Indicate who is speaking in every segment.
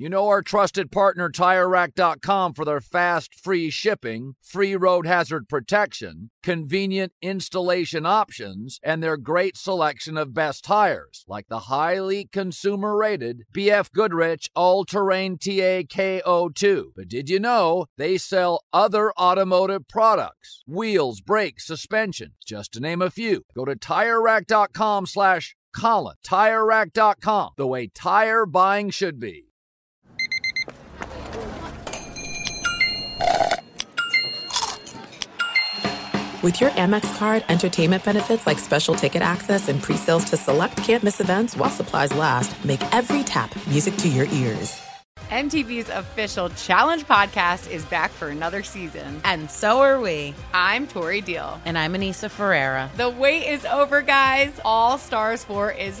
Speaker 1: You know our trusted partner TireRack.com for their fast, free shipping, free road hazard protection, convenient installation options, and their great selection of best tires, like the highly consumer rated BF Goodrich All Terrain TAKO2. But did you know they sell other automotive products? Wheels, brakes, suspension, just to name a few. Go to TireRack.com slash Colin. TireRack.com, the way tire buying should be.
Speaker 2: With your Amex card, entertainment benefits like special ticket access and pre-sales to select campus events while supplies last, make every tap music to your ears.
Speaker 3: MTV's official Challenge podcast is back for another season.
Speaker 4: And so are we.
Speaker 3: I'm Tori Deal.
Speaker 4: And I'm Anissa Ferreira.
Speaker 3: The wait is over, guys. All Stars 4 is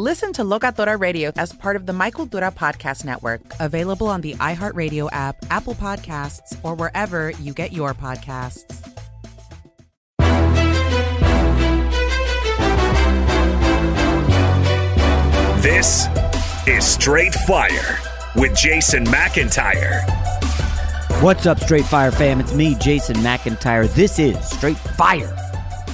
Speaker 4: Listen to Locatora Radio as part of the My Cultura Podcast Network.
Speaker 2: Available on the iHeartRadio app, Apple Podcasts, or wherever you get your podcasts.
Speaker 5: This is Straight Fire with Jason McIntyre.
Speaker 6: What's up, Straight Fire fam? It's me, Jason McIntyre. This is Straight Fire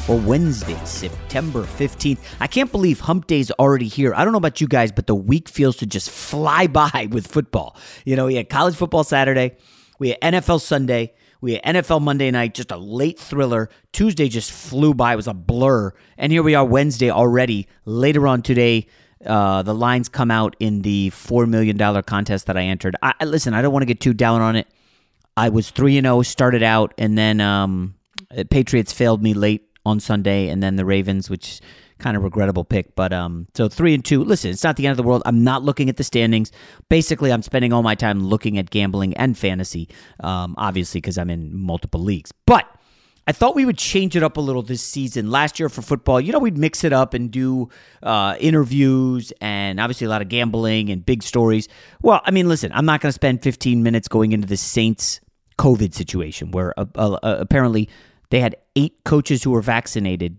Speaker 6: for Wednesday, September 15th. I can't believe Hump Day's already here. I don't know about you guys, but the week feels to just fly by with football. You know, we had college football Saturday, we had NFL Sunday, we had NFL Monday night, just a late thriller. Tuesday just flew by, it was a blur. And here we are Wednesday already. Later on today, uh, the lines come out in the $4 million contest that I entered. I, listen, I don't want to get too down on it. I was 3 0, started out, and then um, Patriots failed me late on Sunday, and then the Ravens, which kind of regrettable pick. But um, so three and two. Listen, it's not the end of the world. I'm not looking at the standings. Basically, I'm spending all my time looking at gambling and fantasy, um, obviously because I'm in multiple leagues. But I thought we would change it up a little this season. Last year for football, you know, we'd mix it up and do uh, interviews and obviously a lot of gambling and big stories. Well, I mean, listen, I'm not going to spend 15 minutes going into the Saints COVID situation where uh, uh, apparently they had eight coaches who were vaccinated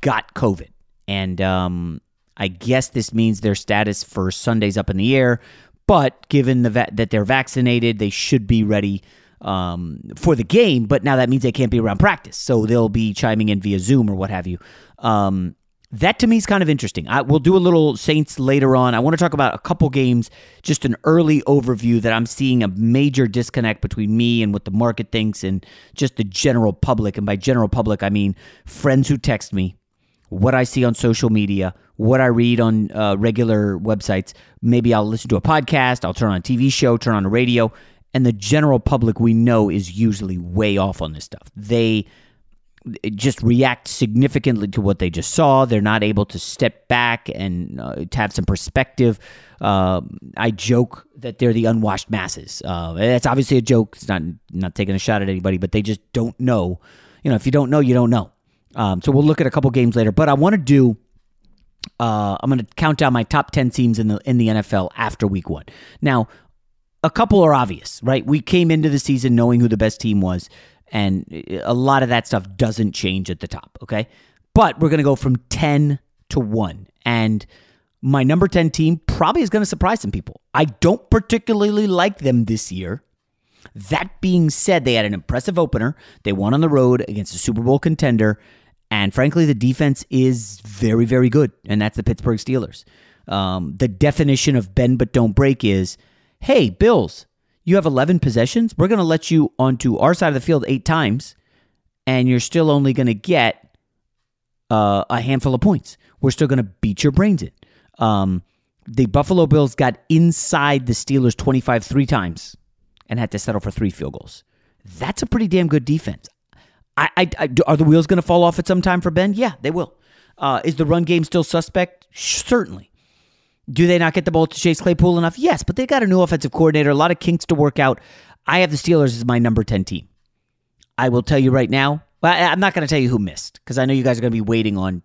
Speaker 6: got COVID. And um, I guess this means their status for Sunday's up in the air. But given the va- that they're vaccinated, they should be ready um, for the game, but now that means they can't be around practice. So they'll be chiming in via Zoom or what have you. Um, that to me is kind of interesting. I, we'll do a little Saints later on. I want to talk about a couple games, just an early overview that I'm seeing a major disconnect between me and what the market thinks and just the general public. And by general public, I mean friends who text me, what I see on social media, what I read on uh, regular websites. Maybe I'll listen to a podcast, I'll turn on a TV show, turn on a radio, and the general public we know is usually way off on this stuff. They just react significantly to what they just saw. They're not able to step back and uh, to have some perspective. Uh, I joke that they're the unwashed masses. Uh, that's obviously a joke. It's not not taking a shot at anybody, but they just don't know. You know, if you don't know, you don't know. Um, so we'll look at a couple games later. But I want to do. Uh, I'm going to count down my top ten teams in the in the NFL after Week One. Now, a couple are obvious, right? We came into the season knowing who the best team was, and a lot of that stuff doesn't change at the top, okay? But we're going to go from 10 to 1. And my number 10 team probably is going to surprise some people. I don't particularly like them this year. That being said, they had an impressive opener. They won on the road against a Super Bowl contender. And frankly, the defense is very, very good. And that's the Pittsburgh Steelers. Um, the definition of bend but don't break is hey, Bills, you have 11 possessions. We're going to let you onto our side of the field eight times, and you're still only going to get uh, a handful of points. We're still going to beat your brains in. Um, the Buffalo Bills got inside the Steelers 25 three times and had to settle for three field goals. That's a pretty damn good defense. I, I, I are the wheels going to fall off at some time for Ben? Yeah, they will. Uh, is the run game still suspect? Certainly. Do they not get the ball to Chase Claypool enough? Yes, but they got a new offensive coordinator, a lot of kinks to work out. I have the Steelers as my number 10 team. I will tell you right now, well, I'm not going to tell you who missed because I know you guys are going to be waiting on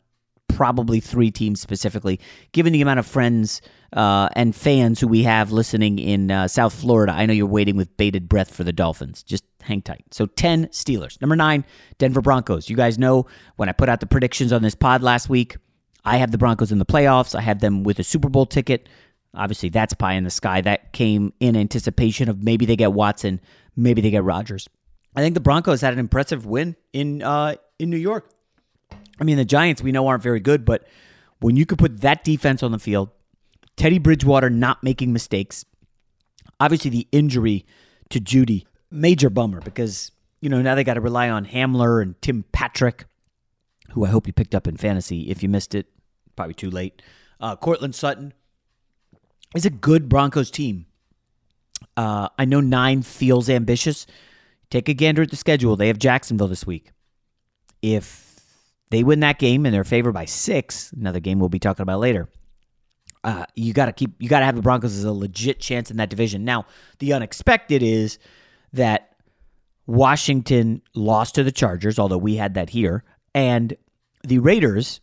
Speaker 6: probably three teams specifically. Given the amount of friends uh, and fans who we have listening in uh, South Florida, I know you're waiting with bated breath for the Dolphins. Just hang tight. So 10 Steelers. Number nine, Denver Broncos. You guys know when I put out the predictions on this pod last week, I have the Broncos in the playoffs. I have them with a Super Bowl ticket. Obviously, that's pie in the sky. That came in anticipation of maybe they get Watson, maybe they get Rodgers. I think the Broncos had an impressive win in uh, in New York. I mean, the Giants we know aren't very good, but when you could put that defense on the field, Teddy Bridgewater not making mistakes, obviously the injury to Jeudy, major bummer because you know now they got to rely on Hamler and Tim Patrick, who I hope you picked up in fantasy. If you missed it, probably too late. Uh, Courtland Sutton is a good Broncos team. Uh, I know nine feels ambitious. Take a gander at the schedule. They have Jacksonville this week. If they win that game and they're favored by six, another game we'll be talking about later. Uh, you got to keep. You got to have the Broncos as a legit chance in that division. Now, the unexpected is that Washington lost to the Chargers, although we had that here, and the Raiders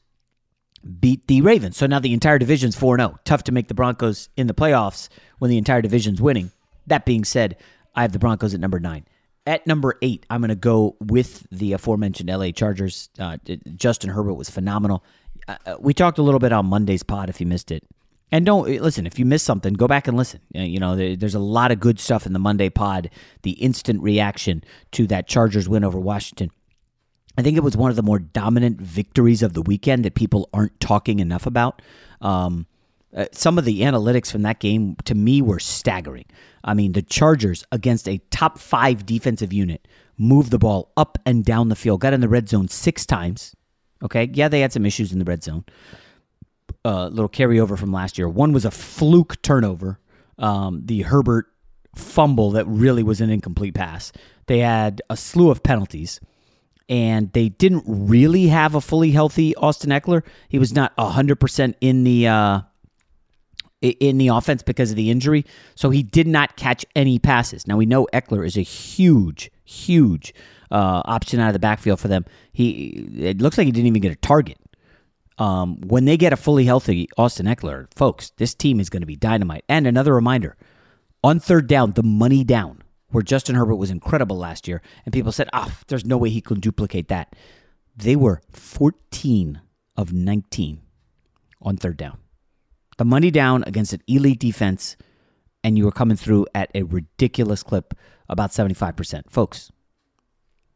Speaker 6: beat the Ravens. So now the entire division's 4 0. Tough to make the Broncos in the playoffs when the entire division's winning. That being said, I have the Broncos at number nine. At number eight, I'm going to go with the aforementioned LA Chargers. Uh, Justin Herbert was phenomenal. Uh, uh, we talked a little bit on Monday's pod if you missed it. And don't listen, if you missed something, go back and listen. You know, there's a lot of good stuff in the Monday pod, the instant reaction to that Chargers win over Washington. I think it was one of the more dominant victories of the weekend that people aren't talking enough about. Um, uh, some of the analytics from that game to me were staggering. I mean, the Chargers against a top five defensive unit moved the ball up and down the field, got in the red zone six times. Okay, yeah, they had some issues in the red zone. A uh, little carryover from last year. One was a fluke turnover, um, the Herbert fumble that really was an incomplete pass. They had a slew of penalties and they didn't really have a fully healthy Austin Ekeler. He was not 100% in the uh, in the offense because of the injury, so he did not catch any passes. Now we know Ekeler is a huge, huge uh, option out of the backfield for them. He it looks like he didn't even get a target. Um, when they get a fully healthy Austin Ekeler, folks, this team is going to be dynamite. And another reminder: on third down, the money down where Justin Herbert was incredible last year, and people said, ah, oh, there's no way he can duplicate that. They were 14 of 19 on third down. The money down against an elite defense, and you were coming through at a ridiculous clip, about 75%. Folks,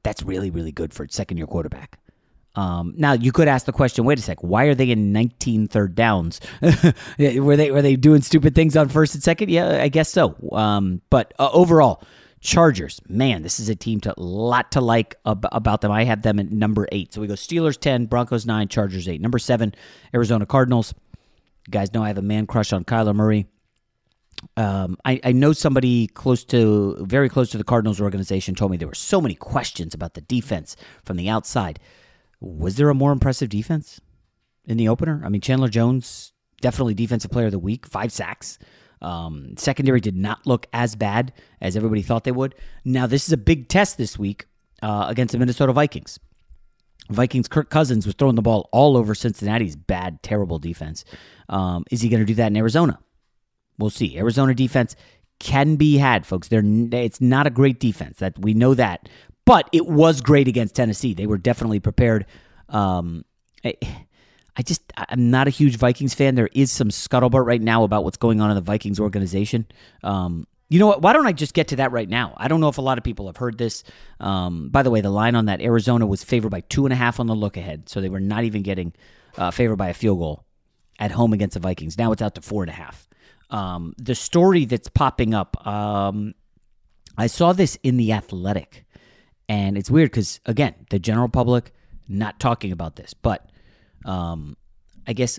Speaker 6: that's really, really good for a second year quarterback. Um, now you could ask the question: Wait a sec, why are they in 19 third downs? were they were they doing stupid things on first and second? Yeah, I guess so. Um, but uh, overall, Chargers, man, this is a team to a lot to like ab- about them. I have them at number eight. So we go Steelers ten, Broncos nine, Chargers eight. Number seven, Arizona Cardinals. You guys know I have a man crush on Kyler Murray. Um, I, I know somebody close to, very close to the Cardinals organization told me there were so many questions about the defense from the outside. Was there a more impressive defense in the opener? I mean, Chandler Jones, definitely defensive player of the week, five sacks. Um, secondary did not look as bad as everybody thought they would. Now, this is a big test this week uh, against the Minnesota Vikings. Vikings Kirk Cousins was throwing the ball all over Cincinnati's bad, terrible defense. Um, is he going to do that in Arizona? We'll see. Arizona defense can be had, folks. They're it's not a great defense. That we know that, but it was great against Tennessee. They were definitely prepared. Um, I just I'm not a huge Vikings fan. There is some scuttlebutt right now about what's going on in the Vikings organization. Um, you know what? Why don't I just get to that right now? I don't know if a lot of people have heard this. Um, by the way, the line on that Arizona was favored by two and a half on the look ahead, so they were not even getting uh, favored by a field goal at home against the Vikings. Now it's out to four and a half. Um, the story that's popping up, um, I saw this in the Athletic, and it's weird because again, the general public not talking about this, but um, I guess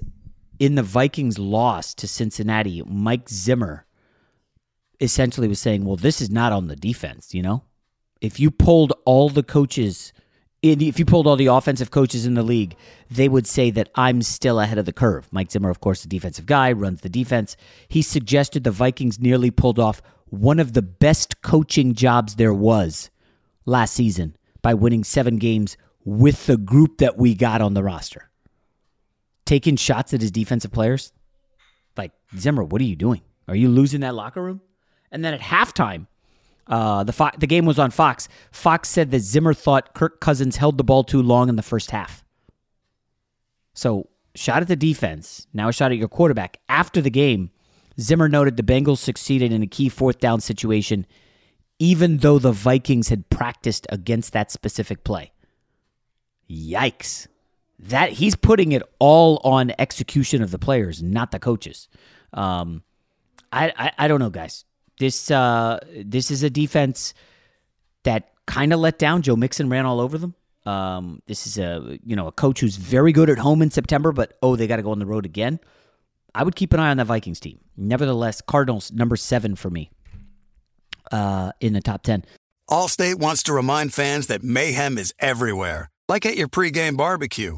Speaker 6: in the Vikings' loss to Cincinnati, Mike Zimmer essentially was saying, "Well, this is not on the defense." You know, if you pulled all the coaches, if you pulled all the offensive coaches in the league, they would say that I'm still ahead of the curve. Mike Zimmer, of course, the defensive guy, runs the defense. He suggested the Vikings nearly pulled off one of the best coaching jobs there was last season by winning seven games with the group that we got on the roster. Taking shots at his defensive players. Like, Zimmer, what are you doing? Are you losing that locker room? And then at halftime, uh, the Fo- the game was on Fox. Fox said that Zimmer thought Kirk Cousins held the ball too long in the first half. So, shot at the defense, now a shot at your quarterback. After the game, Zimmer noted the Bengals succeeded in a key fourth down situation, even though the Vikings had practiced against that specific play. Yikes. That he's putting it all on execution of the players, not the coaches. Um, I, I, I don't know, guys. This uh, this is a defense that kind of let down. Joe Mixon ran all over them. Um, this is a you know a coach who's very good at home in September, but oh, they got to go on the road again. I would keep an eye on that Vikings team. Nevertheless, Cardinals number seven for me uh, in the top ten.
Speaker 7: Allstate wants to remind fans that mayhem is everywhere, like at your pregame barbecue.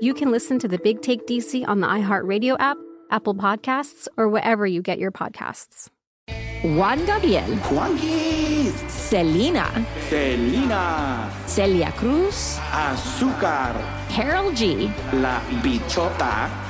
Speaker 8: you can listen to the Big Take DC on the iHeartRadio app, Apple Podcasts, or wherever you get your podcasts.
Speaker 9: Juan Gabriel.
Speaker 10: Juanquis.
Speaker 9: Selena.
Speaker 10: Selena.
Speaker 9: Celia Cruz.
Speaker 10: Azúcar.
Speaker 9: Karol G.
Speaker 10: La Bichota.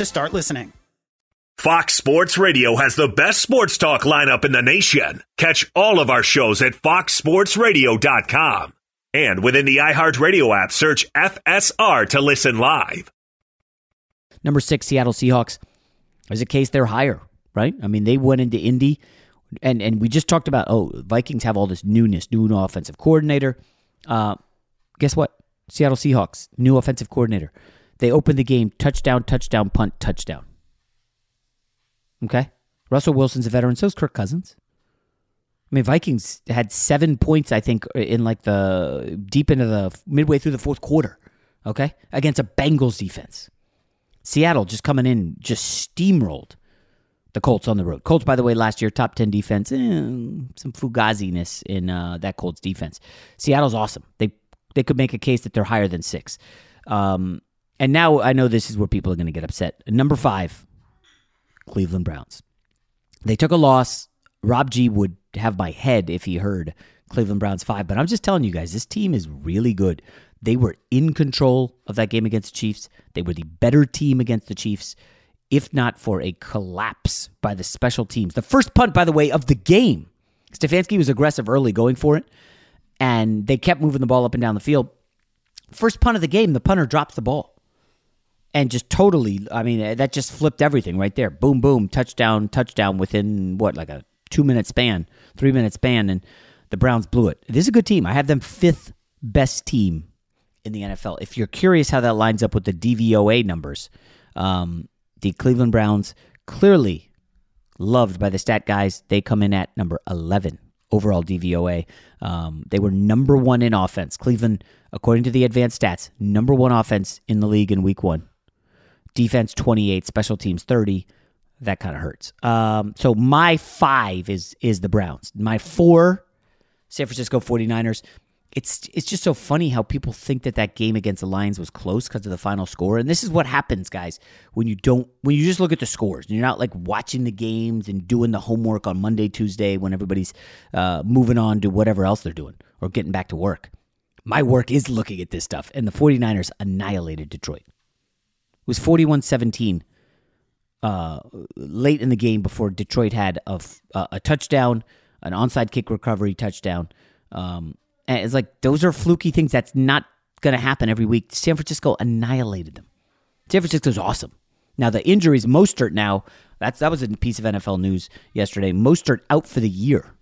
Speaker 11: to start listening.
Speaker 5: Fox Sports Radio has the best sports talk lineup in the nation. Catch all of our shows at foxsportsradio.com. And within the iHeartRadio app, search FSR to listen live.
Speaker 6: Number six, Seattle Seahawks. There's a case they're higher, right? I mean, they went into Indy, and and we just talked about oh, Vikings have all this newness, new offensive coordinator. Uh, guess what? Seattle Seahawks, new offensive coordinator. They opened the game touchdown, touchdown, punt, touchdown. Okay, Russell Wilson's a veteran. So is Kirk Cousins. I mean, Vikings had seven points, I think, in like the deep into the midway through the fourth quarter. Okay, against a Bengals defense. Seattle just coming in, just steamrolled the Colts on the road. Colts, by the way, last year top ten defense, eh, some fugaziness in uh, that Colts defense. Seattle's awesome. They they could make a case that they're higher than six. Um, and now I know this is where people are going to get upset. Number five, Cleveland Browns. They took a loss. Rob G would have my head if he heard Cleveland Browns five, but I'm just telling you guys, this team is really good. They were in control of that game against the Chiefs. They were the better team against the Chiefs, if not for a collapse by the special teams. The first punt, by the way, of the game. Stefanski was aggressive early going for it, and they kept moving the ball up and down the field. First punt of the game, the punter drops the ball and just totally i mean that just flipped everything right there. Boom boom touchdown touchdown within what like a two minute span three minute span and the browns blew it. This is a good team. I have them fifth best team in the nfl if you're curious how that lines up with the dvoa numbers um, the cleveland browns clearly loved by the stat guys they come in at number 11 overall dvoa um, they were number one in offense. Cleveland according to the advanced stats number one offense in the league in week one defense 28, special teams 30. That kind of hurts. Um, so my five is is the Browns. My four, San Francisco 49ers. It's it's just so funny how people think that that game against the Lions was close because of the final score. And this is what happens, guys, when you don't when you just look at the scores and you're not like watching the games and doing the homework on Monday, Tuesday when everybody's uh, moving on to whatever else they're doing or getting back to work. My work is looking at this stuff, and the 49ers annihilated Detroit was 41 17 uh, late in the game before Detroit had a, a touchdown, an onside kick recovery touchdown. Um, and it's like those are fluky things. That's not going to happen every week. San Francisco annihilated them. San Francisco's awesome. Now the injuries, Mostert now that's that was a piece of NFL news yesterday. Mostert out for the year.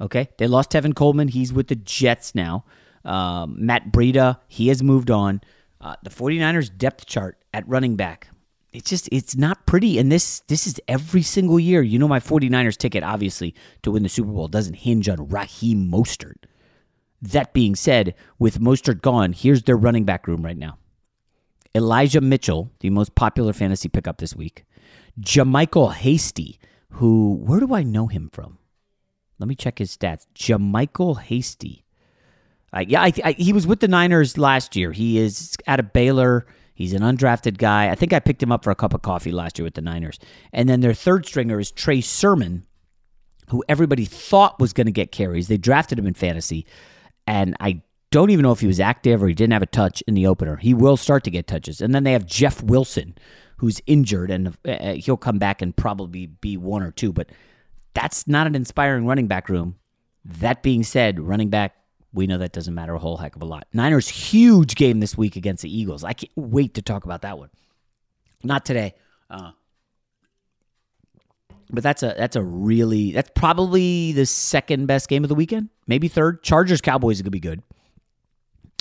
Speaker 6: Okay, they lost Tevin Coleman. He's with the Jets now. Um, Matt Breida, he has moved on. Uh, the 49ers depth chart at running back. It's just it's not pretty and this this is every single year. You know my 49ers ticket obviously to win the Super Bowl doesn't hinge on Raheem Mostert. That being said, with Mostert gone, here's their running back room right now. Elijah Mitchell, the most popular fantasy pickup this week. JaMycal Hasty, who where do I know him from? Let me check his stats. JaMycal Hasty. Uh, yeah, I, I, he was with the Niners last year. He is out of Baylor. He's an undrafted guy. I think I picked him up for a cup of coffee last year with the Niners. And then their third stringer is Trey Sermon, who everybody thought was going to get carries. They drafted him in fantasy, and I don't even know if he was active or he didn't have a touch in the opener. He will start to get touches. And then they have Jeff Wilson, who's injured, and uh, he'll come back and probably be one or two. But that's not an inspiring running back room. That being said, running back we know that doesn't matter a whole heck of a lot. Niners huge game this week against the Eagles. I can't wait to talk about that one. Not today. Uh, But that's a that's a really that's probably the second best game of the weekend, maybe third. Chargers Cowboys is gonna be good.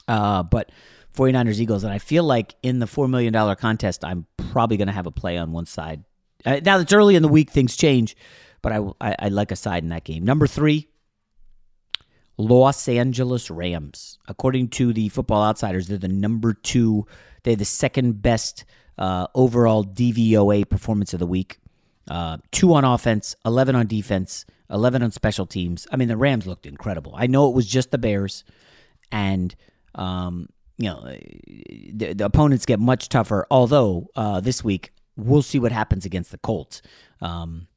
Speaker 6: Uh, but 49ers Eagles, and I feel like in the four million dollar contest, I'm probably gonna have a play on one side. Uh, now it's early in the week, things change, but I, I I like a side in that game. Number three, Los Angeles Rams. According to the Football Outsiders, they're the number two. They're the second best uh, overall DVOA performance of the week. Uh, two on offense, 11 on defense, 11 on special teams. I mean, the Rams looked incredible. I know it was just the Bears, and, um, you know, the, the, opponents get much tougher. Although uh, this week, we'll see what happens against the Colts. Um,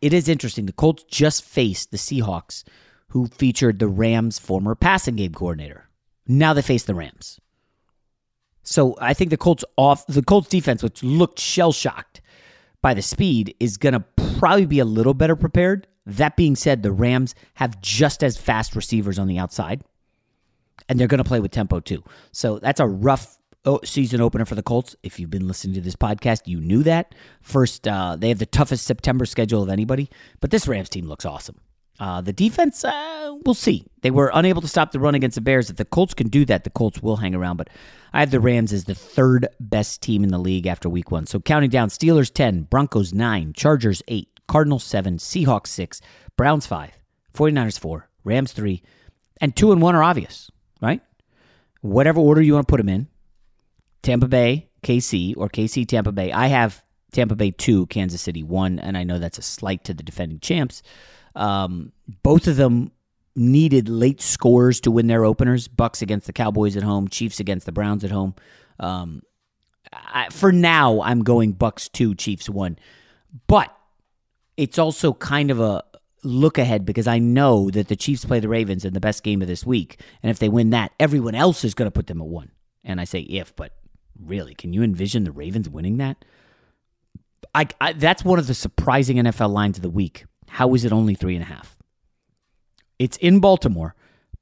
Speaker 6: it is interesting. The Colts just faced the Seahawks, who featured the Rams' former passing game coordinator. Now they face the Rams. So I think the Colts off the Colts defense, which looked shell shocked by the speed, is going to probably be a little better prepared. That being said, the Rams have just as fast receivers on the outside, and they're going to play with tempo too. So that's a rough oh, season opener for the Colts. If you've been listening to this podcast, you knew that. First, uh, they have the toughest September schedule of anybody, but this Rams team looks awesome. Uh, the defense, uh, we'll see. They were unable to stop the run against the Bears. If the Colts can do that, the Colts will hang around. But I have the Rams as the third best team in the league after week one. So counting down Steelers 10, Broncos 9, Chargers 8, Cardinals 7, Seahawks 6, Browns 5, 49ers 4, Rams 3, and 2 and 1 are obvious, right? Whatever order you want to put them in Tampa Bay, KC, or KC, Tampa Bay. I have Tampa Bay 2, Kansas City 1, and I know that's a slight to the defending champs. Um, both of them needed late scores to win their openers. Bucks against the Cowboys at home, Chiefs against the Browns at home. Um, I, for now, I'm going Bucks two, Chiefs one, but it's also kind of a look ahead because I know that the Chiefs play the Ravens in the best game of this week, and if they win that, everyone else is going to put them at one. And I say if, but really, can you envision the Ravens winning that? I, I that's one of the surprising NFL lines of the week how is it only three and a half? It's in Baltimore,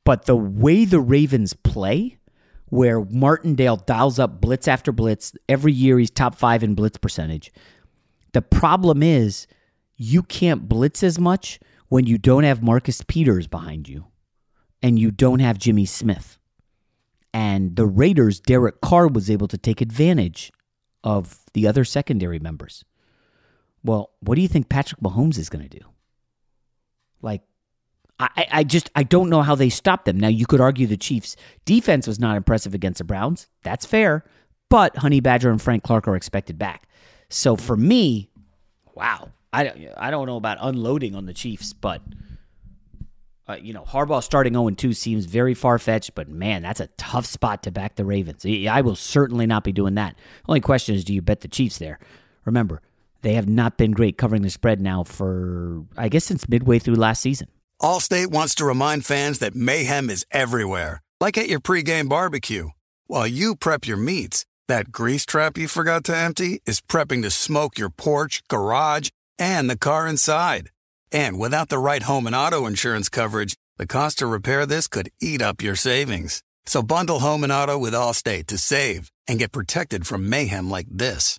Speaker 6: but the way the Ravens play, where Martindale dials up blitz after blitz, every year he's top five in blitz percentage. The problem is you can't blitz as much when you don't have Marcus Peters behind you and you don't have Jimmy Smith. And the Raiders, Derek Carr was able to take advantage of the other secondary members. Well, what do you think Patrick Mahomes is going to do? Like, I, I just I don't know how they stopped them. Now you could argue the Chiefs' defense was not impressive against the Browns. That's fair, but Honey Badger and Frank Clark are expected back. So for me, wow, I don't I don't know about unloading on the Chiefs, but uh, you know Harbaugh starting 0 2 seems very far fetched. But man, that's a tough spot to back the Ravens. I will certainly not be doing that. Only question is, do you bet the Chiefs there? Remember, they have not been great covering the spread now for, I guess, since midway through last season.
Speaker 7: Allstate wants to remind fans that mayhem is everywhere, like at your pregame barbecue. While you prep your meats, that grease trap you forgot to empty is prepping to smoke your porch, garage, and the car inside. And without the right home and auto insurance coverage, the cost to repair this could eat up your savings. So bundle home and auto with Allstate to save and get protected from mayhem like this.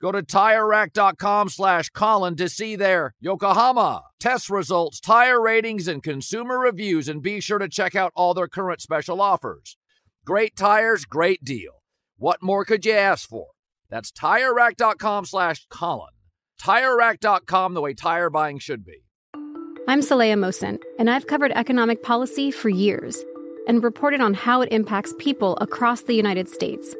Speaker 1: Go to TireRack.com slash Colin to see their Yokohama test results, tire ratings, and consumer reviews, and be sure to check out all their current special offers. Great tires, great deal. What more could you ask for? That's TireRack.com slash Colin. TireRack.com, the way tire buying should be.
Speaker 8: I'm Saleha Mohsin, and I've covered economic policy for years and reported on how it impacts people across the United States –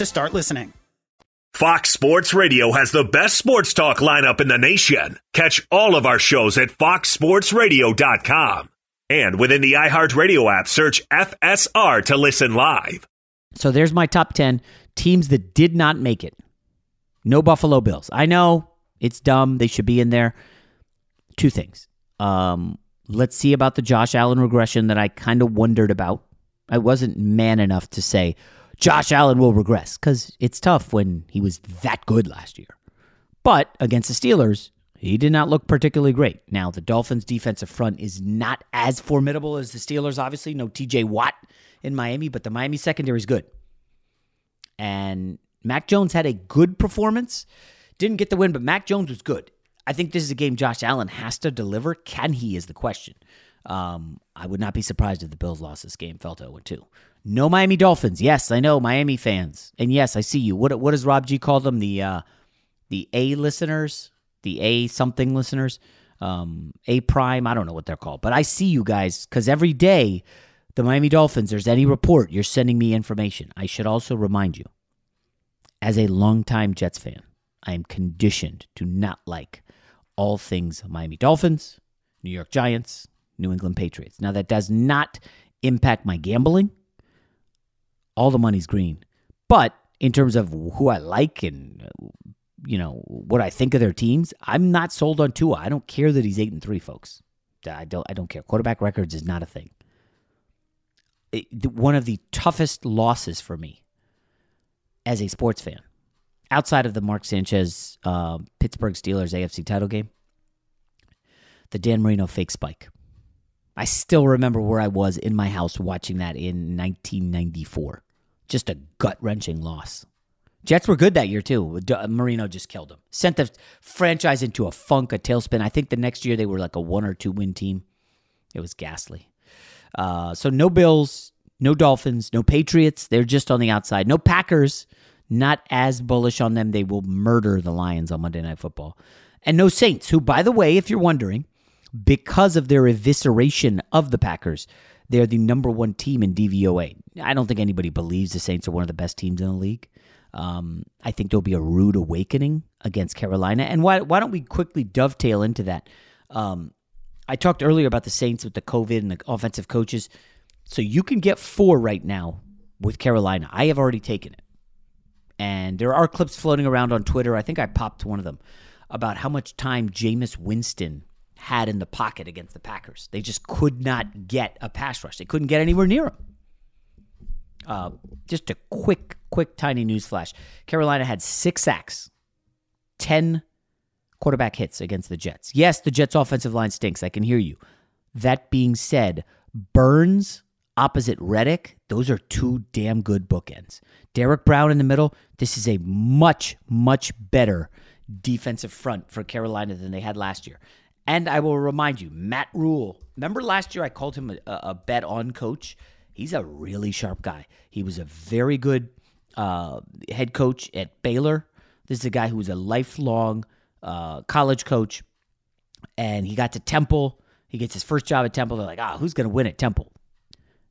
Speaker 11: to start listening.
Speaker 5: Fox Sports Radio has the best sports talk lineup in the nation. Catch all of our shows at foxsportsradio.com. And within the iHeartRadio app, search FSR to listen live.
Speaker 6: So there's my top 10 teams that did not make it. No Buffalo Bills. I know it's dumb. They should be in there. Two things. Um, let's see about the Josh Allen regression that I kind of wondered about. I wasn't man enough to say Josh Allen will regress because it's tough when he was that good last year. But against the Steelers, he did not look particularly great. Now, the Dolphins' defensive front is not as formidable as the Steelers, obviously. No TJ Watt in Miami, but the Miami secondary is good. And Mac Jones had a good performance. Didn't get the win, but Mac Jones was good. I think this is a game Josh Allen has to deliver. Can he is the question. Um, I would not be surprised if the Bills lost this game, fell to 0 2. No Miami Dolphins. Yes, I know Miami fans, and yes, I see you. What what does Rob G call them? The uh, the A listeners, the A something listeners, um, A prime. I don't know what they're called, but I see you guys because every day the Miami Dolphins. There's any report you're sending me information. I should also remind you, as a longtime Jets fan, I am conditioned to not like all things Miami Dolphins, New York Giants, New England Patriots. Now that does not impact my gambling all the money's green. But in terms of who I like and you know what I think of their teams, I'm not sold on Tua. I don't care that he's eight and three, folks. I don't. I don't care. Quarterback records is not a thing. It, one of the toughest losses for me as a sports fan, outside of the Mark Sanchez uh, Pittsburgh Steelers AFC title game, the Dan Marino fake spike. I still remember where I was in my house watching that in 1994. Just a gut wrenching loss. Jets were good that year too. Marino just killed them. Sent the franchise into a funk, a tailspin. I think the next year they were like a one or two win team. It was ghastly. Uh, so no Bills, no Dolphins, no Patriots. They're just on the outside. No Packers. Not as bullish on them. They will murder the Lions on Monday Night Football. And no Saints, who, by the way, if you're wondering, because of their evisceration of the Packers, they're the number one team in DVOA. I don't think anybody believes the Saints are one of the best teams in the league. Um, I think there'll be a rude awakening against Carolina. And why, why don't we quickly dovetail into that? Um, I talked earlier about the Saints with the COVID and the offensive coaches. So you can get four right now with Carolina. I have already taken it. And there are clips floating around on Twitter. I think I popped one of them about how much time Jameis Winston had in the pocket against the Packers. They just could not get a pass rush. They couldn't get anywhere near him. Uh, just a quick, quick, tiny news flash. Carolina had six sacks, 10 quarterback hits against the Jets. Yes, the Jets' offensive line stinks. I can hear you. That being said, Burns opposite Reddick, those are two damn good bookends. Derrick Brown in the middle, this is a much, much better defensive front for Carolina than they had last year. And I will remind you, Matt Rhule. remember last year I called him a, a bet on coach? He's a really sharp guy. He was a very good uh, head coach at Baylor. This is a guy who was a lifelong uh, college coach, and he got to Temple. He gets his first job at Temple. They're like, ah, who's going to win at Temple?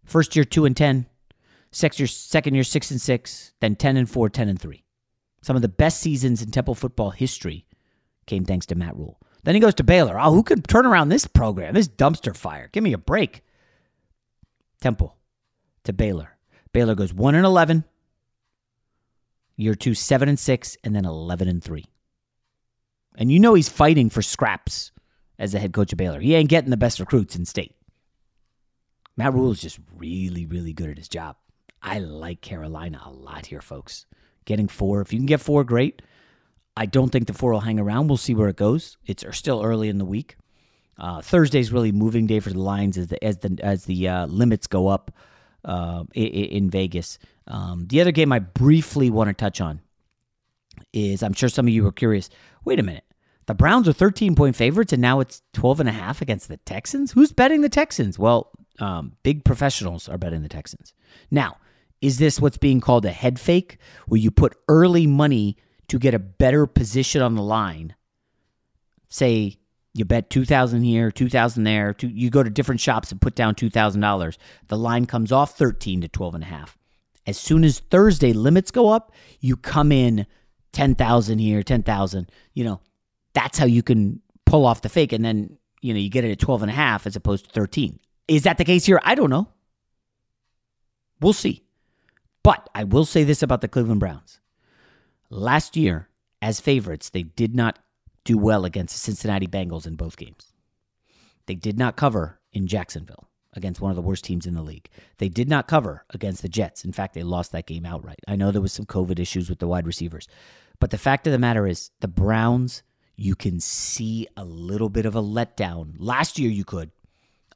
Speaker 6: First year, two and ten. Second year, second year, six and six. Then ten and four, 10 and three. Some of the best seasons in Temple football history came thanks to Matt Rhule. Then he goes to Baylor. Oh, who could turn around this program? This dumpster fire. Give me a break. Temple to Baylor. Baylor goes 1 and 11. Year 2 7 and 6 and then 11 and 3. And you know he's fighting for scraps as the head coach of Baylor. He ain't getting the best recruits in state. Matt Rhule is just really really good at his job. I like Carolina a lot here, folks. Getting 4, if you can get 4 great. I don't think the 4 will hang around. We'll see where it goes. It's still early in the week. Uh, Thursday's really moving day for the Lions as the as the as the uh, limits go up uh, in, in, Vegas. Um, the other game I briefly want to touch on is I'm sure some of you were curious. Wait a minute. The Browns are 13 point favorites and now it's 12 and a half against the Texans? Who's betting the Texans? Well, um, big professionals are betting the Texans. Now, is this what's being called a head fake where you put early money to get a better position on the line? Say you bet 2000 here, 2000 there. Two, you go to different shops and put down $2,000. The line comes off 13 to 12 and a half. As soon as Thursday limits go up, you come in 10,000 here, 10,000. You know, that's how you can pull off the fake and then, you know, you get it at 12 and a half as opposed to 13. Is that the case here? I don't know. We'll see. But I will say this about the Cleveland Browns. Last year, as favorites, they did not do well against the Cincinnati Bengals in both games. They did not cover in Jacksonville against one of the worst teams in the league. They did not cover against the Jets. In fact, they lost that game outright. I know there was some COVID issues with the wide receivers. But the fact of the matter is, the Browns, you can see a little bit of a letdown. Last year, you could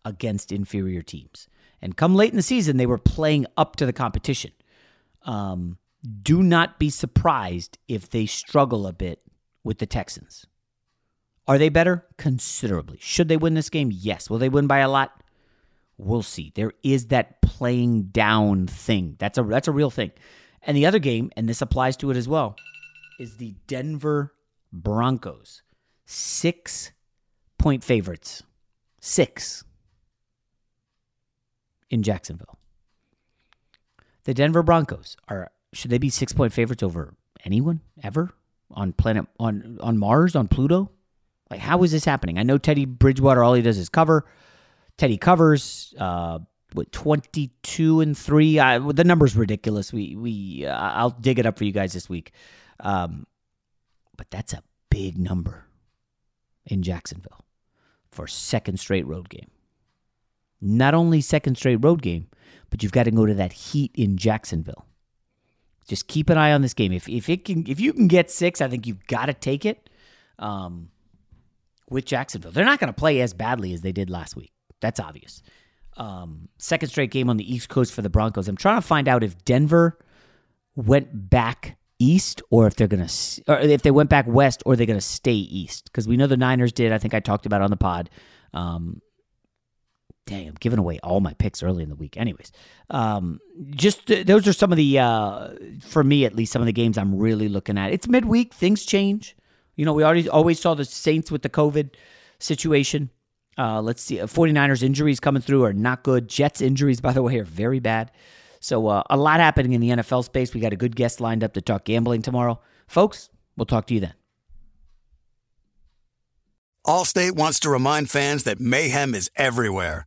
Speaker 6: against inferior teams. And come late in the season, they were playing up to the competition. Um, do not be surprised if they struggle a bit with the Texans. Are they better? Considerably. Should they win this game? Yes. Will they win by a lot? We'll see. There is that playing down thing. That's a that's a real thing. And the other game, and this applies to it as well, is the Denver Broncos. Six point favorites. Six in Jacksonville. The Denver Broncos are should they be six point favorites over anyone ever on planet on on Mars on Pluto? Like, how is this happening? I know Teddy Bridgewater, all he does is cover. Teddy covers, uh, with 22 and 3. I, the number's ridiculous. We, we, uh, I'll dig it up for you guys this week. Um, but that's a big number in Jacksonville for second straight road game. Not only second straight road game, but you've got to go to that heat in Jacksonville. Just keep an eye on this game. If if it can if you can get six, I think you've got to take it. Um, with Jacksonville. They're not going to play as badly as they did last week. That's obvious. Um, second straight game on the East Coast for the Broncos. I'm trying to find out if Denver went back east or if they're going to or if they went back west or they're going to stay east because we know the Niners did. I think I talked about on the pod. Um, dang, I'm giving away all my picks early in the week. Anyways, um, just uh, those are some of the uh, for me at least some of the games I'm really looking at. It's midweek, things change. You know, we already always saw the Saints with the COVID situation. Uh, let's see. 49ers injuries coming through are not good. Jets injuries, by the way, are very bad. So uh, a lot happening in the NFL space. We got a good guest lined up to talk gambling tomorrow. Folks, we'll talk to you then.
Speaker 7: Allstate wants to remind fans that mayhem is everywhere,